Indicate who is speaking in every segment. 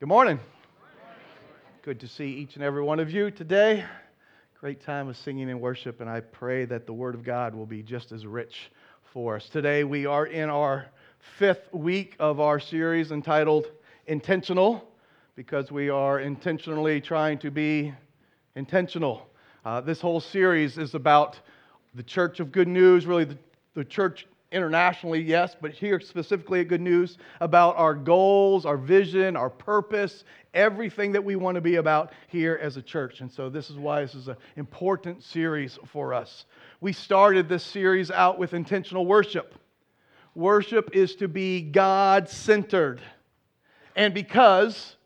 Speaker 1: Good morning. Good to see each and every one of you today. Great time of singing and worship, and I pray that the Word of God will be just as rich for us. Today, we are in our fifth week of our series entitled Intentional, because we are intentionally trying to be intentional. Uh, this whole series is about the Church of Good News, really the, the church internationally, yes, but here specifically at Good News about our goals, our vision, our purpose, everything that we want to be about here as a church. And so this is why this is an important series for us. We started this series out with intentional worship. Worship is to be God centered. And because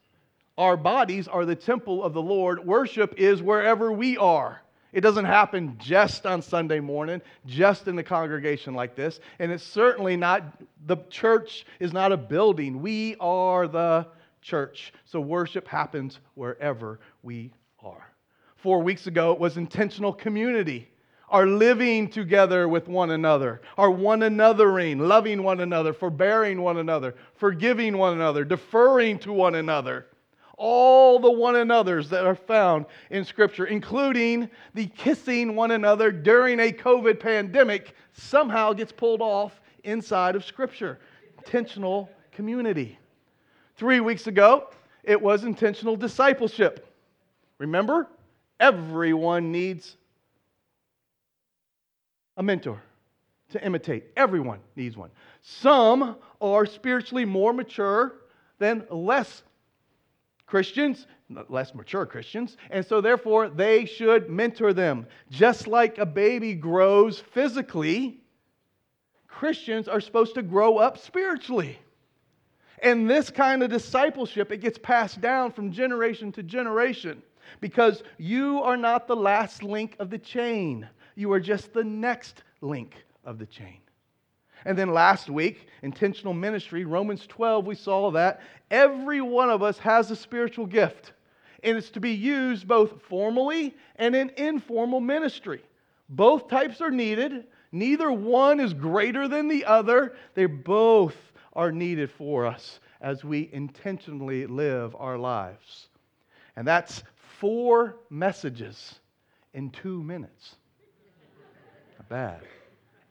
Speaker 1: our bodies are the temple of the Lord, worship is wherever we are. It doesn't happen just on Sunday morning, just in the congregation like this. And it's certainly not, the church is not a building. We are the church. So worship happens wherever we are. Four weeks ago, it was intentional community. Our living together with one another, our one anothering, loving one another, forbearing one another, forgiving one another, deferring to one another all the one another's that are found in Scripture, including the kissing one another during a COVID pandemic, somehow gets pulled off inside of Scripture. Intentional community. Three weeks ago, it was intentional discipleship. Remember? Everyone needs a mentor to imitate. Everyone needs one. Some are spiritually more mature than less Christians, less mature Christians, and so therefore they should mentor them. Just like a baby grows physically, Christians are supposed to grow up spiritually. And this kind of discipleship, it gets passed down from generation to generation because you are not the last link of the chain. You are just the next link of the chain. And then last week, intentional ministry, Romans 12, we saw that every one of us has a spiritual gift. And it's to be used both formally and in informal ministry. Both types are needed. Neither one is greater than the other. They both are needed for us as we intentionally live our lives. And that's four messages in two minutes. Not bad.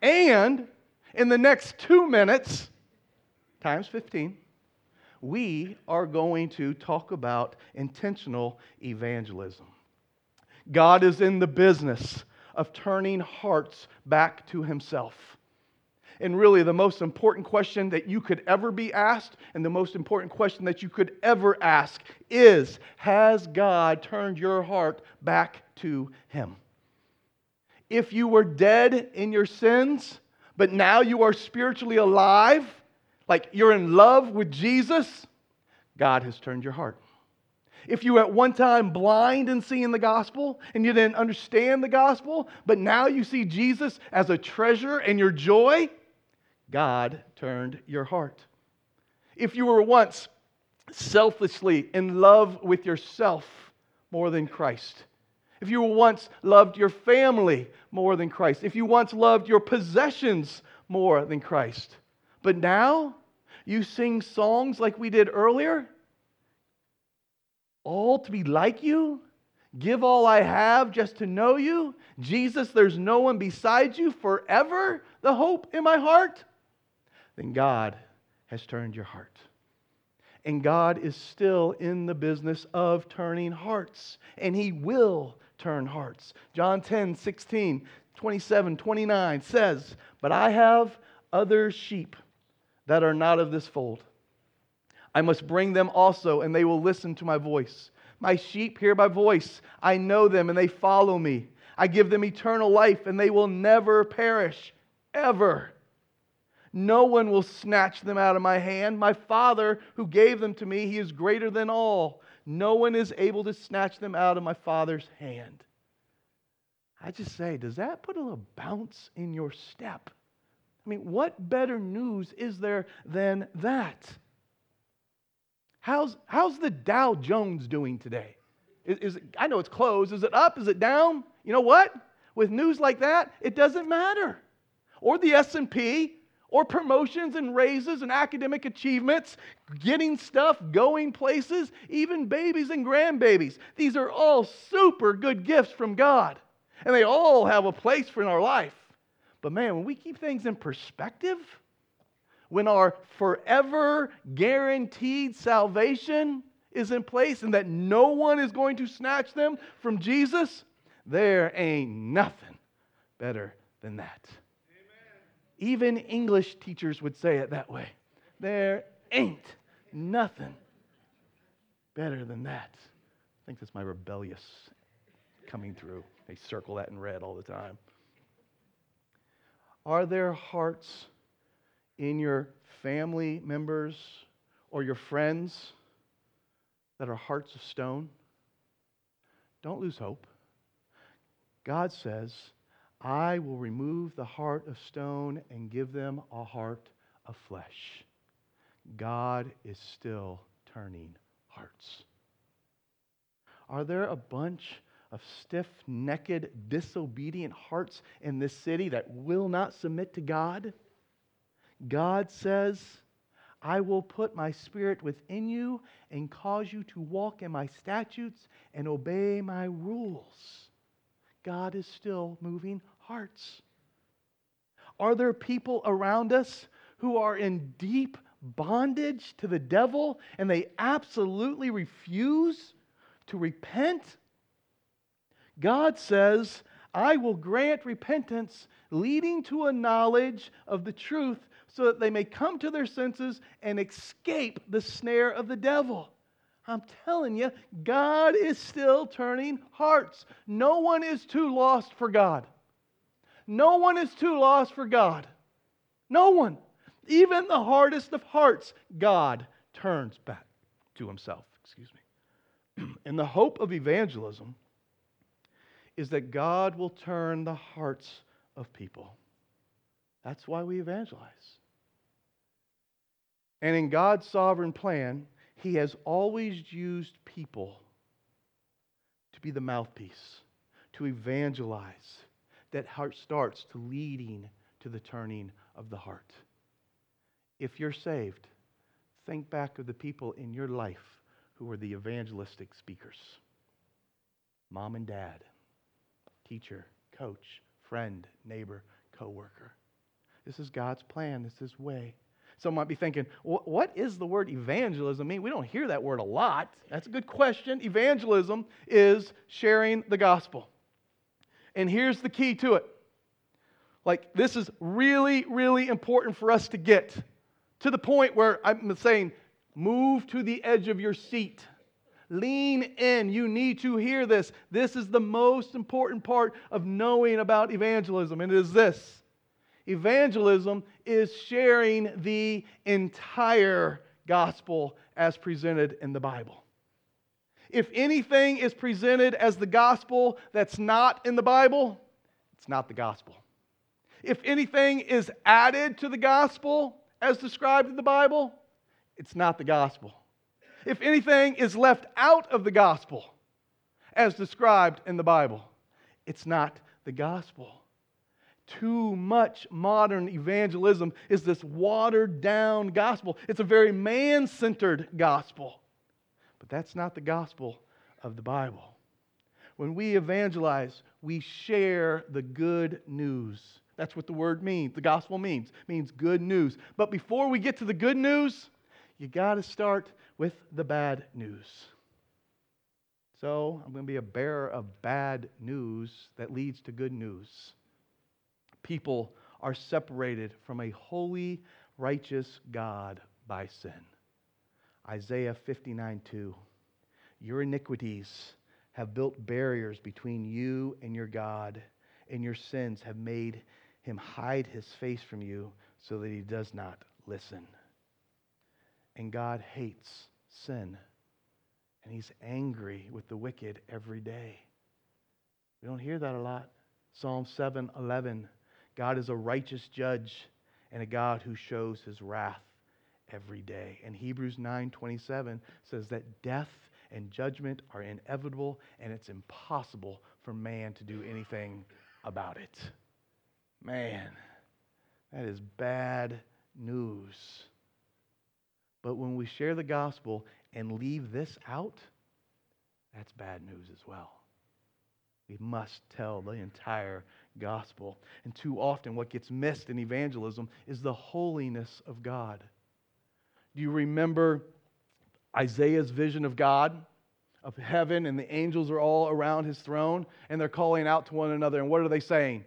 Speaker 1: And in the next two minutes, times 15, we are going to talk about intentional evangelism. God is in the business of turning hearts back to Himself. And really, the most important question that you could ever be asked, and the most important question that you could ever ask is Has God turned your heart back to Him? If you were dead in your sins, but now you are spiritually alive, like you're in love with Jesus, God has turned your heart. If you were at one time blind in seeing the gospel and you didn't understand the gospel, but now you see Jesus as a treasure and your joy, God turned your heart. If you were once selflessly in love with yourself more than Christ, if you once loved your family more than Christ, if you once loved your possessions more than Christ, but now you sing songs like we did earlier, all to be like you, give all I have just to know you, Jesus, there's no one beside you forever, the hope in my heart, then God has turned your heart. And God is still in the business of turning hearts, and He will turn hearts. John 10, 16, 27, 29 says, But I have other sheep that are not of this fold. I must bring them also, and they will listen to my voice. My sheep hear my voice. I know them, and they follow me. I give them eternal life, and they will never perish, ever. No one will snatch them out of my hand. My Father, who gave them to me, he is greater than all. No one is able to snatch them out of my Father's hand. I just say, does that put a little bounce in your step? I mean, what better news is there than that? How's, how's the Dow Jones doing today? Is, is it, I know it's closed. Is it up? Is it down? You know what? With news like that, it doesn't matter. Or the S&P, or promotions and raises and academic achievements, getting stuff, going places, even babies and grandbabies. These are all super good gifts from God, and they all have a place for in our life. But man, when we keep things in perspective, when our forever guaranteed salvation is in place and that no one is going to snatch them from Jesus, there ain't nothing better than that. Even English teachers would say it that way. There ain't nothing better than that. I think that's my rebellious coming through. They circle that in red all the time. Are there hearts in your family members or your friends that are hearts of stone? Don't lose hope. God says, I will remove the heart of stone and give them a heart of flesh. God is still turning hearts. Are there a bunch of stiff necked, disobedient hearts in this city that will not submit to God? God says, I will put my spirit within you and cause you to walk in my statutes and obey my rules. God is still moving hearts? Are there people around us who are in deep bondage to the devil and they absolutely refuse to repent? God says, I will grant repentance leading to a knowledge of the truth so that they may come to their senses and escape the snare of the devil. I'm telling you, God is still turning hearts. No one is too lost for God. No one is too lost for God. No one. Even the hardest of hearts, God turns back to himself. Excuse me. and the hope of evangelism is that God will turn the hearts of people. That's why we evangelize. And in God's sovereign plan, He has always used people to be the mouthpiece, to evangelize, that heart starts to leading to the turning of the heart. If you're saved, think back of the people in your life who were the evangelistic speakers mom and dad, teacher, coach, friend, neighbor, coworker. This is God's plan, this is way. Some might be thinking, what is the word evangelism mean? We don't hear that word a lot. That's a good question. Evangelism is sharing the gospel. And here's the key to it. Like, this is really, really important for us to get to the point where I'm saying, move to the edge of your seat. Lean in. You need to hear this. This is the most important part of knowing about evangelism, and it is this evangelism is sharing the entire gospel as presented in the Bible. If anything is presented as the gospel that's not in the Bible, it's not the gospel. If anything is added to the gospel as described in the Bible, it's not the gospel. If anything is left out of the gospel as described in the Bible, it's not the gospel. Too much modern evangelism is this watered down gospel. It's a very man centered gospel. But that's not the gospel of the Bible. When we evangelize, we share the good news. That's what the word means. The gospel means. It means good news. But before we get to the good news, you got to start with the bad news. So, I'm going to be a bearer of bad news that leads to good news. People are separated from a holy, righteous God by sin. Isaiah 59 2. Your iniquities have built barriers between you and your God, and your sins have made him hide his face from you so that he does not listen. And God hates sin, and he's angry with the wicked every day. We don't hear that a lot. Psalm 7 11. God is a righteous judge and a God who shows his wrath every day. And Hebrews 9:27 says that death and judgment are inevitable and it's impossible for man to do anything about it. Man, that is bad news. But when we share the gospel and leave this out, that's bad news as well. We must tell the entire gospel. And too often, what gets missed in evangelism is the holiness of God. Do you remember Isaiah's vision of God, of heaven, and the angels are all around his throne, and they're calling out to one another. And what are they saying?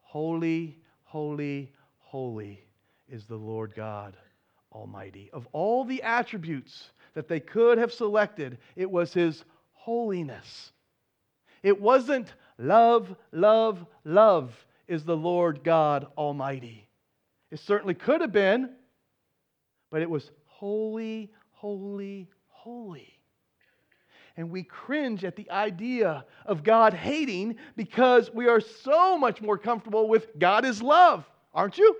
Speaker 1: Holy, holy, holy is the Lord God Almighty. Of all the attributes that they could have selected, it was his holiness. It wasn't love, love, love is the Lord God Almighty. It certainly could have been, but it was holy, holy, holy. And we cringe at the idea of God hating because we are so much more comfortable with God is love, aren't you?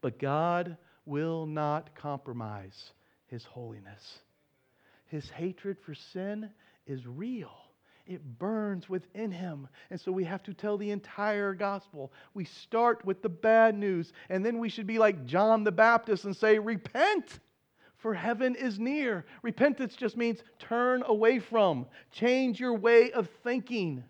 Speaker 1: But God will not compromise his holiness. His hatred for sin is real. It burns within him. And so we have to tell the entire gospel. We start with the bad news, and then we should be like John the Baptist and say, Repent, for heaven is near. Repentance just means turn away from, change your way of thinking.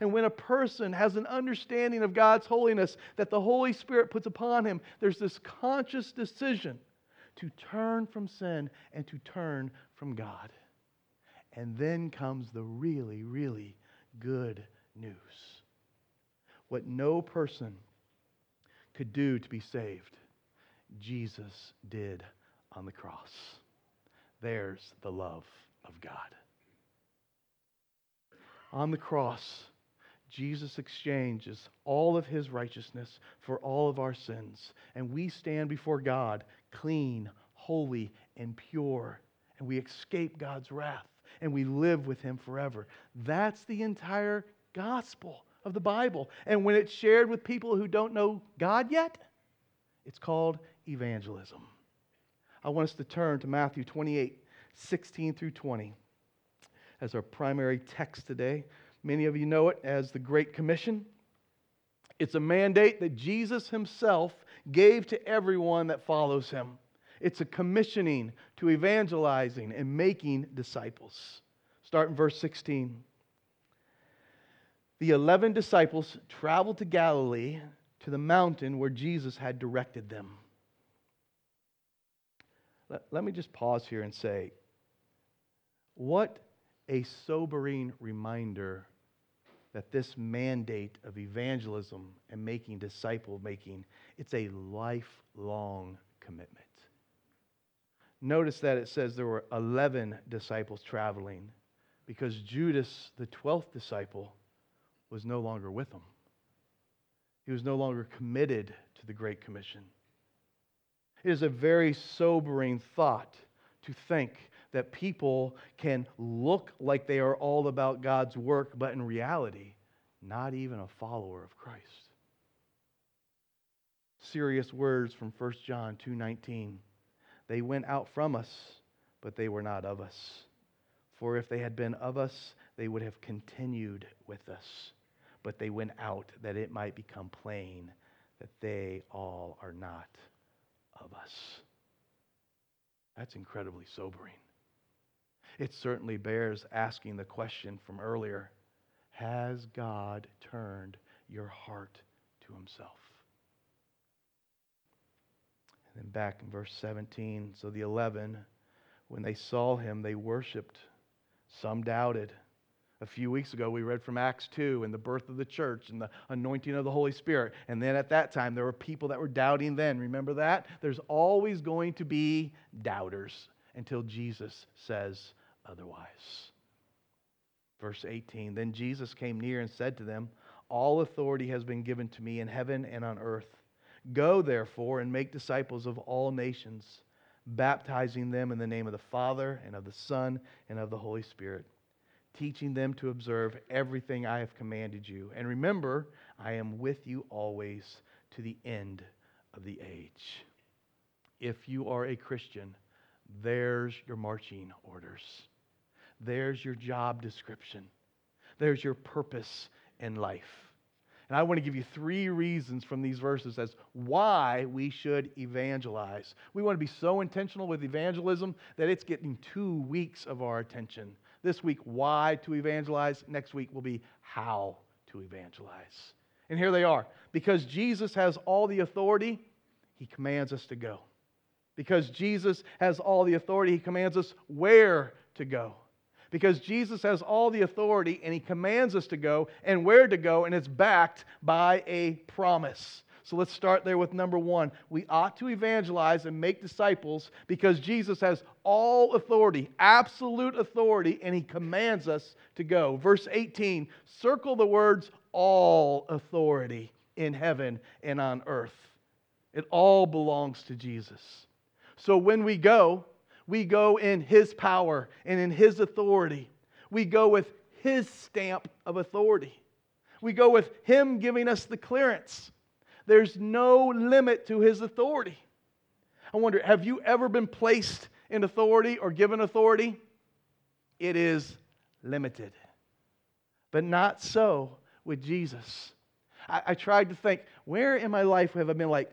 Speaker 1: And when a person has an understanding of God's holiness that the Holy Spirit puts upon him, there's this conscious decision to turn from sin and to turn from God. And then comes the really, really good news. What no person could do to be saved, Jesus did on the cross. There's the love of God. On the cross, Jesus exchanges all of his righteousness for all of our sins. And we stand before God clean, holy, and pure. And we escape God's wrath and we live with him forever. That's the entire gospel of the Bible. And when it's shared with people who don't know God yet, it's called evangelism. I want us to turn to Matthew 28 16 through 20 as our primary text today. Many of you know it as the Great Commission. It's a mandate that Jesus himself gave to everyone that follows him. It's a commissioning to evangelizing and making disciples. Start in verse 16. The 11 disciples traveled to Galilee to the mountain where Jesus had directed them. Let, let me just pause here and say, what a sobering reminder that this mandate of evangelism and making disciple making it's a lifelong commitment notice that it says there were 11 disciples traveling because judas the 12th disciple was no longer with them he was no longer committed to the great commission it is a very sobering thought to think that people can look like they are all about God's work, but in reality, not even a follower of Christ. Serious words from 1 John 2:19. They went out from us, but they were not of us. For if they had been of us, they would have continued with us. But they went out that it might become plain that they all are not of us. That's incredibly sobering it certainly bears asking the question from earlier Has God turned your heart to Himself? And then back in verse 17 so the 11, when they saw Him, they worshiped. Some doubted. A few weeks ago, we read from Acts 2 and the birth of the church and the anointing of the Holy Spirit. And then at that time, there were people that were doubting then. Remember that? There's always going to be doubters until Jesus says, otherwise. Verse 18 Then Jesus came near and said to them, All authority has been given to me in heaven and on earth. Go, therefore, and make disciples of all nations, baptizing them in the name of the Father, and of the Son, and of the Holy Spirit, teaching them to observe everything I have commanded you. And remember, I am with you always to the end of the age. If you are a Christian, there's your marching orders. There's your job description. There's your purpose in life. And I want to give you three reasons from these verses as why we should evangelize. We want to be so intentional with evangelism that it's getting two weeks of our attention. This week, why to evangelize. Next week will be how to evangelize. And here they are. Because Jesus has all the authority, he commands us to go. Because Jesus has all the authority, he commands us where to go. Because Jesus has all the authority and he commands us to go and where to go, and it's backed by a promise. So let's start there with number one. We ought to evangelize and make disciples because Jesus has all authority, absolute authority, and he commands us to go. Verse 18 circle the words all authority in heaven and on earth. It all belongs to Jesus. So when we go, we go in his power and in his authority. We go with his stamp of authority. We go with him giving us the clearance. There's no limit to his authority. I wonder, have you ever been placed in authority or given authority? It is limited. But not so with Jesus. I, I tried to think, where in my life have I been like,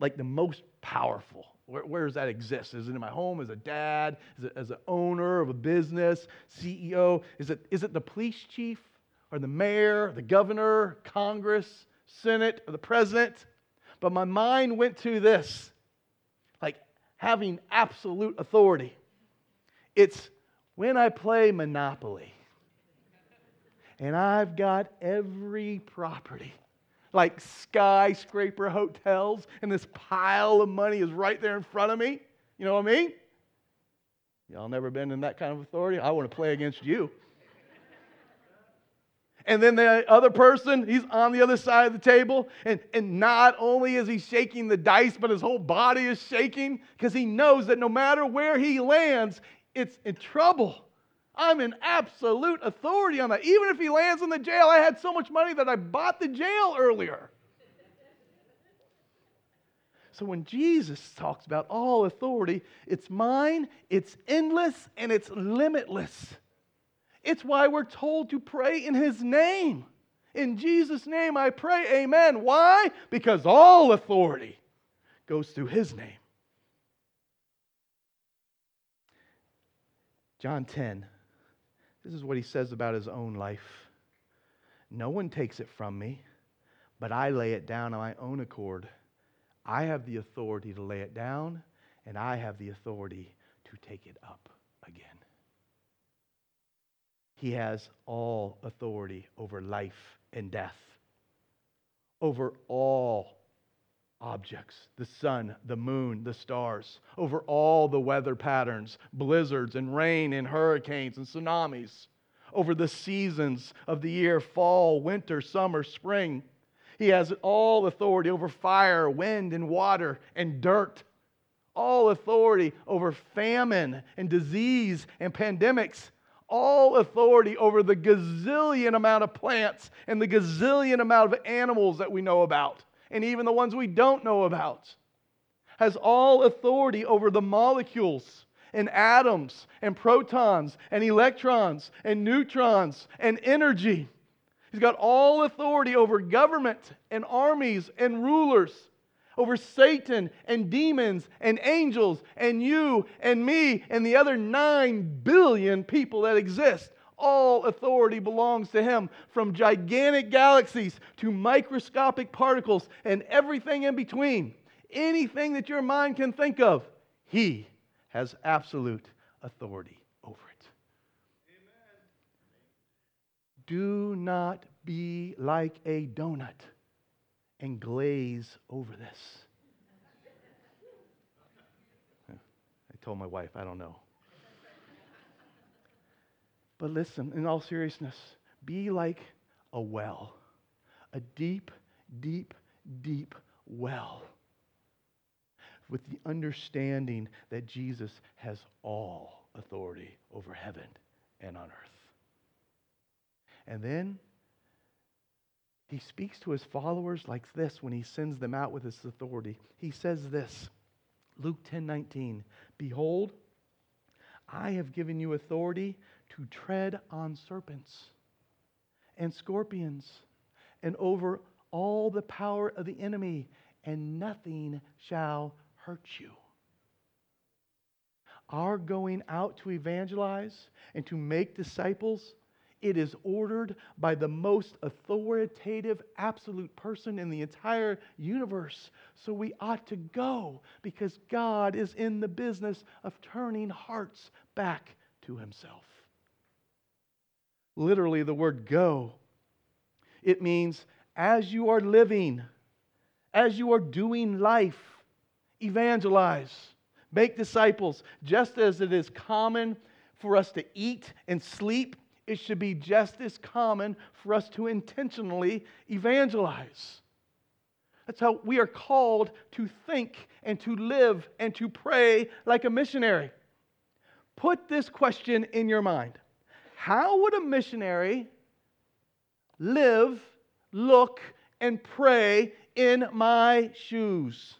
Speaker 1: like the most powerful? Where, where, does that exist? Is it in my home as a dad? Is it as an owner of a business, CEO? Is it, is it the police chief or the mayor, the governor, Congress? Senate, or the president. But my mind went to this like having absolute authority. It's when I play Monopoly and I've got every property, like skyscraper hotels, and this pile of money is right there in front of me. You know what I mean? Y'all never been in that kind of authority? I want to play against you. And then the other person, he's on the other side of the table. And, and not only is he shaking the dice, but his whole body is shaking because he knows that no matter where he lands, it's in trouble. I'm in absolute authority on that. Even if he lands in the jail, I had so much money that I bought the jail earlier. So when Jesus talks about all authority, it's mine, it's endless, and it's limitless. It's why we're told to pray in his name. In Jesus' name I pray, amen. Why? Because all authority goes through his name. John 10, this is what he says about his own life. No one takes it from me, but I lay it down on my own accord. I have the authority to lay it down, and I have the authority to take it up again. He has all authority over life and death, over all objects the sun, the moon, the stars, over all the weather patterns, blizzards and rain and hurricanes and tsunamis, over the seasons of the year fall, winter, summer, spring. He has all authority over fire, wind, and water and dirt. All authority over famine and disease and pandemics all authority over the gazillion amount of plants and the gazillion amount of animals that we know about, and even the ones we don't know about. Has all authority over the molecules and atoms and protons and electrons and neutrons and energy. He's got all authority over government and armies and rulers over Satan and demons and angels and you and me and the other nine billion people that exist. All authority belongs to him, from gigantic galaxies to microscopic particles and everything in between. Anything that your mind can think of, he has absolute authority over it. Amen. Do not be like a donut and glaze over this. I told my wife, I don't know. But listen, in all seriousness, be like a well, a deep, deep, deep well, with the understanding that Jesus has all authority over heaven and on earth. And then he speaks to his followers like this when he sends them out with his authority. He says this Luke 10 19, Behold, I have given you authority to tread on serpents and scorpions and over all the power of the enemy, and nothing shall hurt you. Our going out to evangelize and to make disciples, it is ordered by the most authoritative, absolute person in the entire universe. So we ought to go because God is in the business of turning hearts back to Himself. Literally, the word go, it means as you are living, as you are doing life, evangelize, make disciples, just as it is common for us to eat and sleep, it should be just as common for us to intentionally evangelize. That's how we are called to think and to live and to pray like a missionary. Put this question in your mind How would a missionary live, look, and pray in my shoes?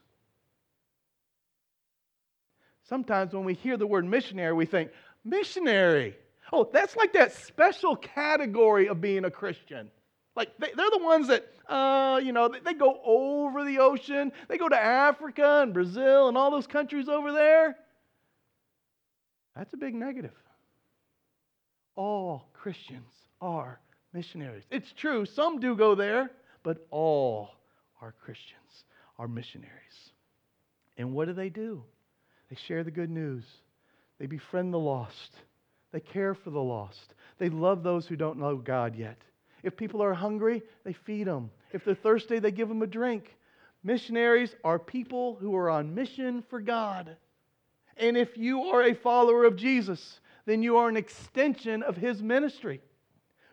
Speaker 1: Sometimes when we hear the word missionary, we think, missionary. Oh, that's like that special category of being a Christian. Like they, are the ones that, uh, you know, they, they go over the ocean. They go to Africa and Brazil and all those countries over there. That's a big negative. All Christians are missionaries. It's true, some do go there, but all are Christians, are missionaries. And what do they do? They share the good news, they befriend the lost, they care for the lost, they love those who don't know God yet. If people are hungry, they feed them. If they're thirsty, they give them a drink. Missionaries are people who are on mission for God. And if you are a follower of Jesus, then you are an extension of his ministry,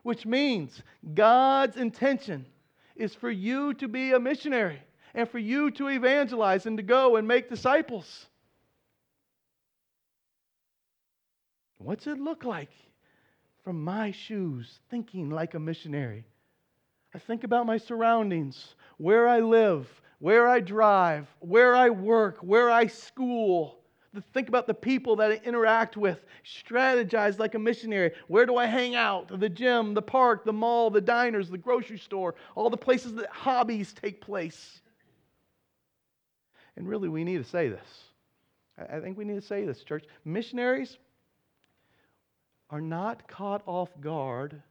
Speaker 1: which means God's intention is for you to be a missionary and for you to evangelize and to go and make disciples. What's it look like from my shoes, thinking like a missionary? I think about my surroundings, where I live, where I drive, where I work, where I school Think about the people that I interact with. Strategize like a missionary. Where do I hang out? The gym, the park, the mall, the diners, the grocery store, all the places that hobbies take place. And really, we need to say this. I think we need to say this, church. Missionaries are not caught off guard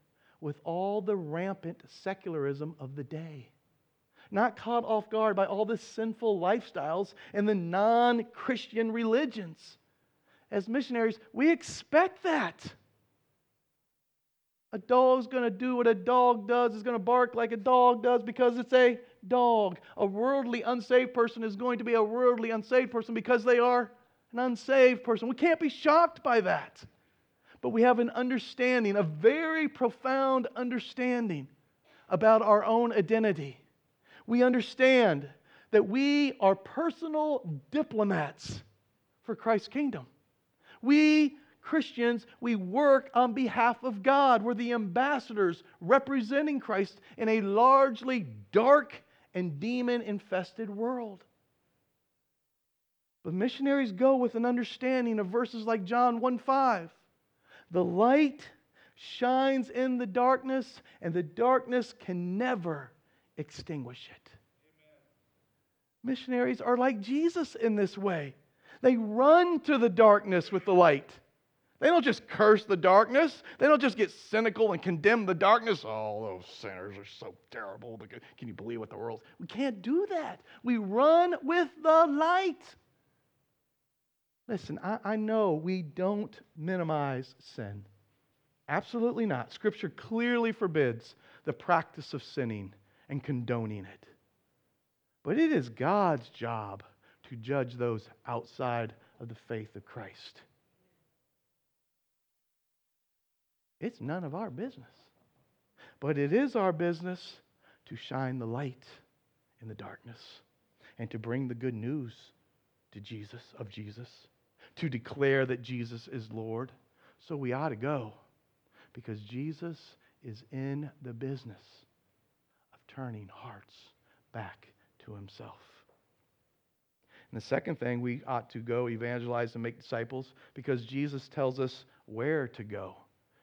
Speaker 1: with all the rampant secularism of the day not caught off guard by all the sinful lifestyles and the non Christian religions. As missionaries, we expect that. A dog's going to do what a dog does, is going to bark like a dog does because it's a dog. A worldly unsaved person is going to be a worldly unsaved person because they are an unsaved person. We can't be shocked by that. But we have an understanding, a very profound understanding about our own identity we understand that we are personal diplomats for Christ's kingdom. We Christians, we work on behalf of God. We're the ambassadors representing Christ in a largely dark and demon infested world. But missionaries go with an understanding of verses like John 1 5. The light shines in the darkness, and the darkness can never extinguish it. Amen. Missionaries are like Jesus in this way. They run to the darkness with the light. They don't just curse the darkness. They don't just get cynical and condemn the darkness. Oh, those sinners are so terrible. Can you believe what the world? We can't do that. We run with the light. Listen, I, I know we don't minimize sin. Absolutely not. Scripture clearly forbids the practice of sinning and condoning it. But it is God's job to judge those outside of the faith of Christ. It's none of our business. But it is our business to shine the light in the darkness and to bring the good news to Jesus of Jesus, to declare that Jesus is Lord. So we ought to go because Jesus is in the business turning hearts back to himself. And the second thing, we ought to go evangelize and make disciples because Jesus tells us where to go.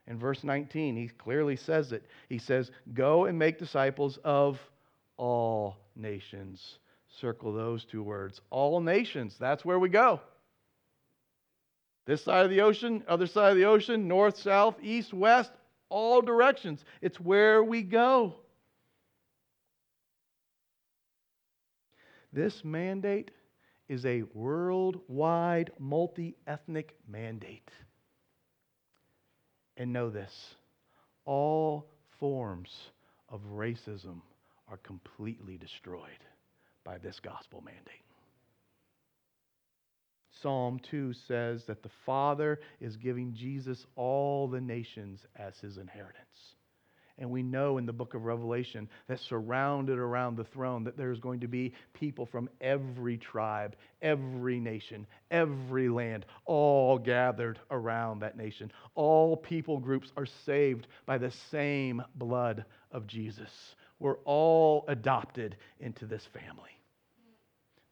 Speaker 1: In verse 19, he clearly says it. He says, Go and make disciples of all nations. Circle those two words. All nations. That's where we go. This side of the ocean, other side of the ocean, north, south, east, west, all directions. It's where we go. This mandate is a worldwide, multi ethnic mandate. And know this all forms of racism are completely destroyed by this gospel mandate. Psalm 2 says that the Father is giving Jesus all the nations as his inheritance. And we know in the book of Revelation that surrounded around the throne that there's going to be people from every tribe, every nation, every land, all gathered around that nation. All people groups are saved by the same blood of Jesus. We're all adopted into this family.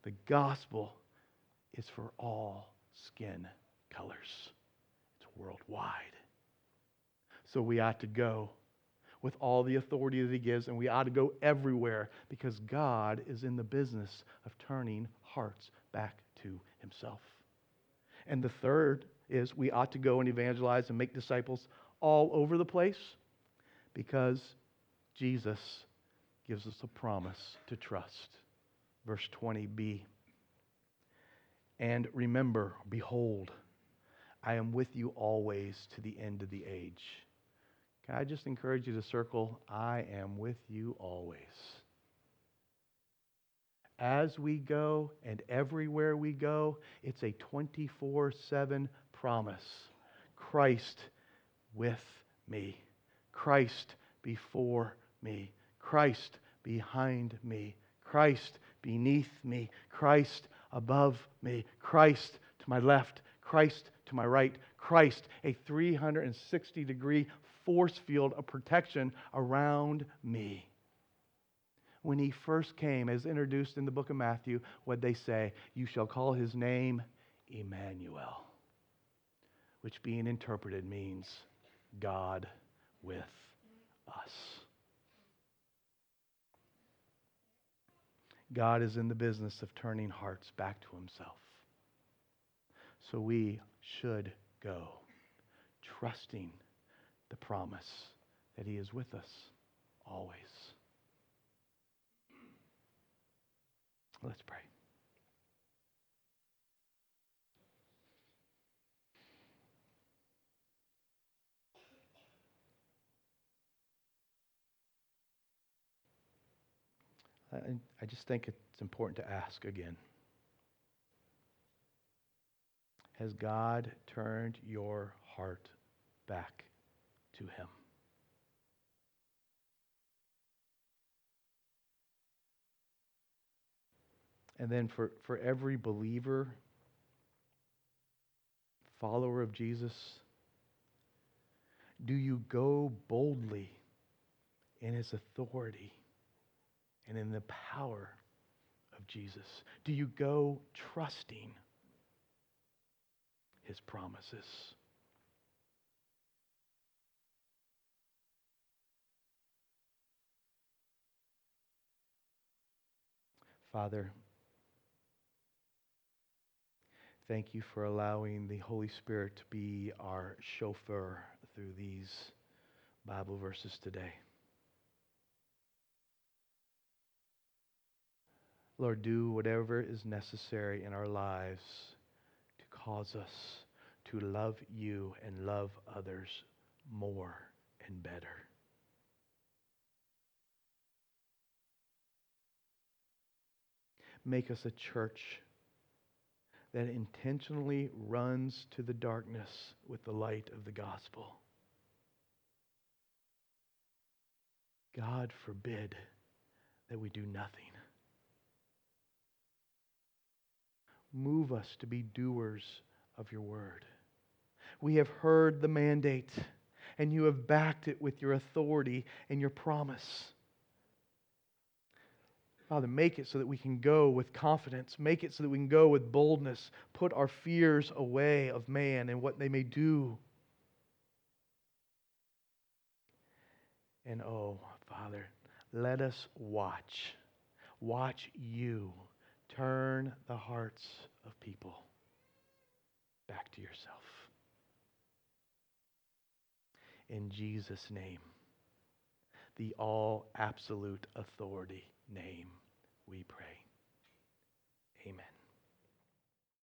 Speaker 1: The gospel is for all skin colors, it's worldwide. So we ought to go with all the authority that He gives, and we ought to go everywhere because God is in the business of turning hearts back to Himself. And the third is we ought to go and evangelize and make disciples all over the place because Jesus gives us a promise to trust. Verse 20b. And remember, behold, I am with you always to the end of the age. Can I just encourage you to circle, I am with you always. As we go and everywhere we go, it's a 24 7 promise. Christ with me, Christ before me, Christ behind me, Christ beneath me, Christ above me, Christ to my left, Christ to my right, Christ, a 360 degree force field of protection around me. When he first came, as introduced in the book of Matthew, what they say, you shall call his name Emmanuel, which being interpreted means God with us. God is in the business of turning hearts back to himself. So we should go, trusting the promise that He is with us always. Let's pray. I, just think it's important to ask again. Has God turned your heart back to Him? And then for, for every believer, follower of Jesus, do you go boldly in His authority and in the power of Jesus? Do you go trusting his promises. Father, thank you for allowing the Holy Spirit to be our chauffeur through these Bible verses today. Lord, do whatever is necessary in our lives to cause us to love you and love others more and better. Make us a church that intentionally runs to the darkness with the light of the gospel. God forbid that we do nothing. Move us to be doers of your word. We have heard the mandate, and you have backed it with your authority and your promise. Father, make it so that we can go with confidence. Make it so that we can go with boldness. Put our fears away of man and what they may do. And oh, Father, let us watch. Watch you turn the hearts of people back to yourself. In Jesus' name, the all absolute authority name we pray. Amen.